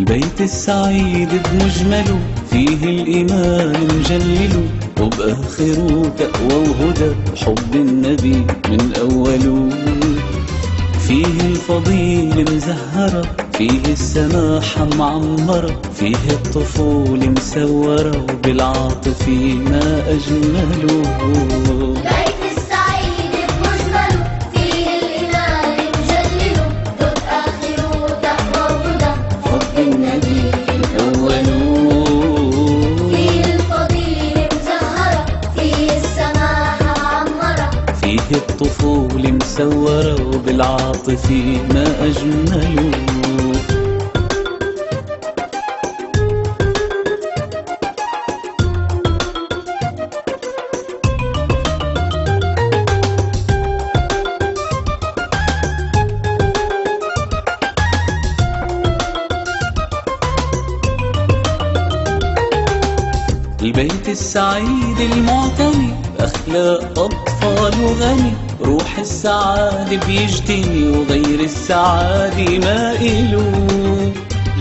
البيت السعيد بمجمله فيه الإيمان مجلله وبآخره تقوى وهدى وحب النبي من أوله فيه الفضيل مزهرة فيه السماحة معمرة فيه الطفولة مسورة وبالعاطف ما أجمله فيه الطفولة مسورة وبالعاطف ما أجمله. البيت السعيد المعتني بأخلاق أطفال وغني روح السعادة بيجتني وغير السعادة ما إله.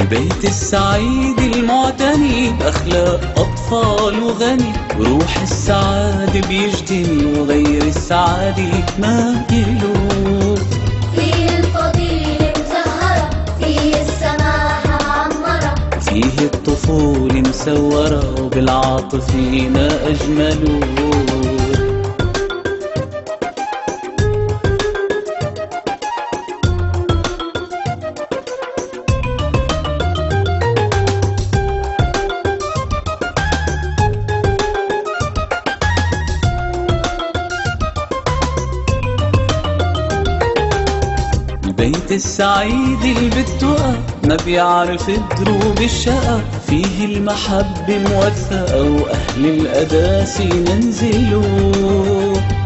البيت السعيد المعتني بأخلاق أطفال وغني روح السعادة بيجتني وغير السعادة ما إله. فيه الطفولة مسورة وبالعاطف ما أجمله البيت السعيد اللي بالتقى ما بيعرف دروب الشقى. فيه المحبة موثقة وأهل القداسة منزله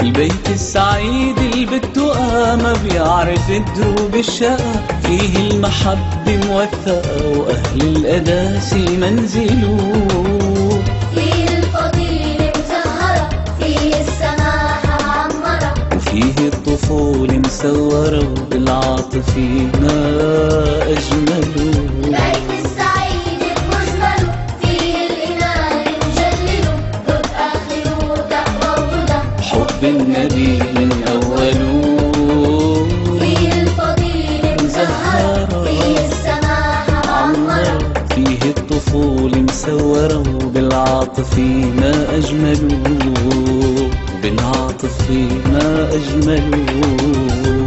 البيت السعيد اللي بالتقى ما بيعرف دروب الشقى. فيه المحبة موثقة وأهل القداسة منزله الطفولة مسورة وبالعاطف ما أجمله. بيت السعيد فيه آخره حب النبي من أوله. فيه الفضيل مزهرة فيه السماحة معمرة فيه الطفولة مسورة وبالعاطف ما أجمله. بالعاطف ما أجمله